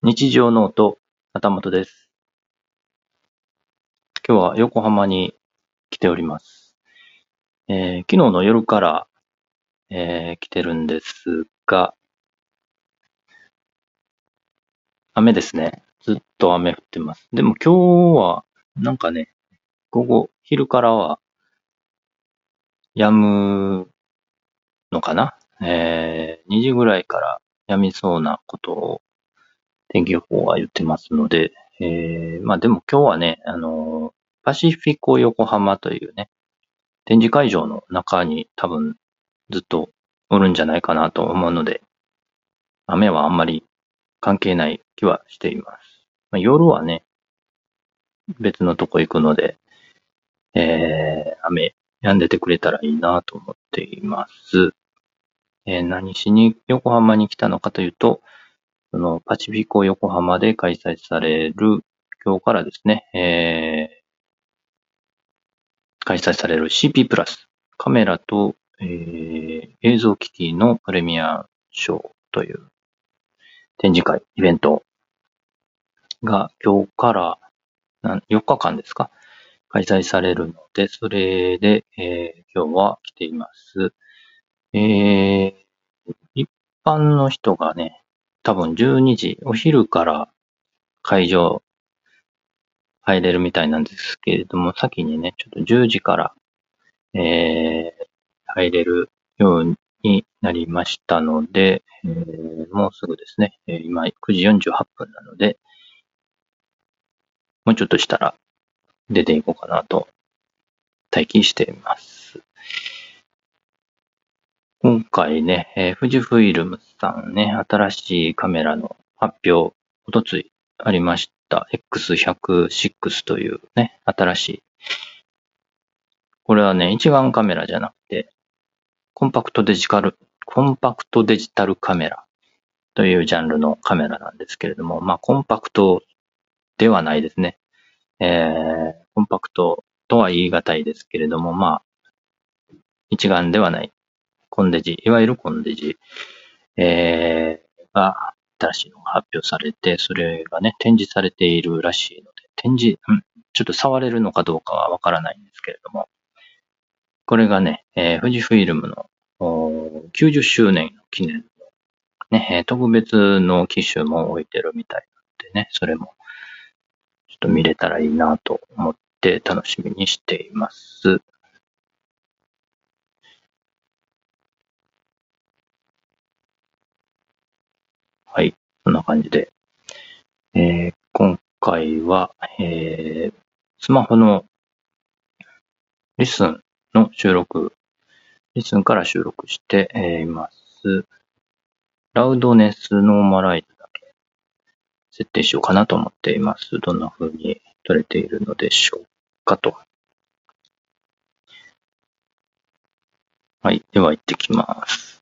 日常ノート、旗本です。今日は横浜に来ております。えー、昨日の夜から、えー、来てるんですが、雨ですね。ずっと雨降ってます。でも今日は、なんかね、午後、昼からは、止むのかな？えー、2時ぐらいから止みそうなことを天気予報は言ってますので、えー、まあでも今日はね、あの、パシフィコ横浜というね、展示会場の中に多分ずっとおるんじゃないかなと思うので、雨はあんまり関係ない気はしています。まあ、夜はね、別のとこ行くので、えー、雨止んでてくれたらいいなと思っています。えー、何しに横浜に来たのかというと、そのパシフィコ横浜で開催される、今日からですね、えー、開催される CP プラス、カメラと、えー、映像機器のプレミアショーという展示会、イベントが今日から4日間ですか開催されるので、それで、えー、今日は来ています。えー、一般の人がね、多分12時、お昼から会場入れるみたいなんですけれども、先にね、ちょっと10時から、えー、入れるようになりましたので、えー、もうすぐですね、え今9時48分なので、もうちょっとしたら出ていこうかなと待機しています。今回ね、えー、富士フイルムさんね、新しいカメラの発表、おとついありました X106 というね、新しい。これはね、一眼カメラじゃなくて、コンパクトデジタル、コンパクトデジタルカメラというジャンルのカメラなんですけれども、まあ、コンパクトではないですね。えー、コンパクトとは言い難いですけれども、まあ、一眼ではないコンデジ、いわゆるコンデジ、えー、が新しいのが発表されて、それがね、展示されているらしいので、展示、うん、ちょっと触れるのかどうかはわからないんですけれども、これがね、えー、富士フイルムの90周年の記念の、ね、特別の機種も置いてるみたいなのでね、それもちょっと見れたらいいなと思って楽しみにしています。はい。こんな感じで。えー、今回は、えー、スマホのリスンの収録、リスンから収録しています。ラウドネスノーマライズだけ設定しようかなと思っています。どんな風に撮れているのでしょうかと。はい。では行ってきます。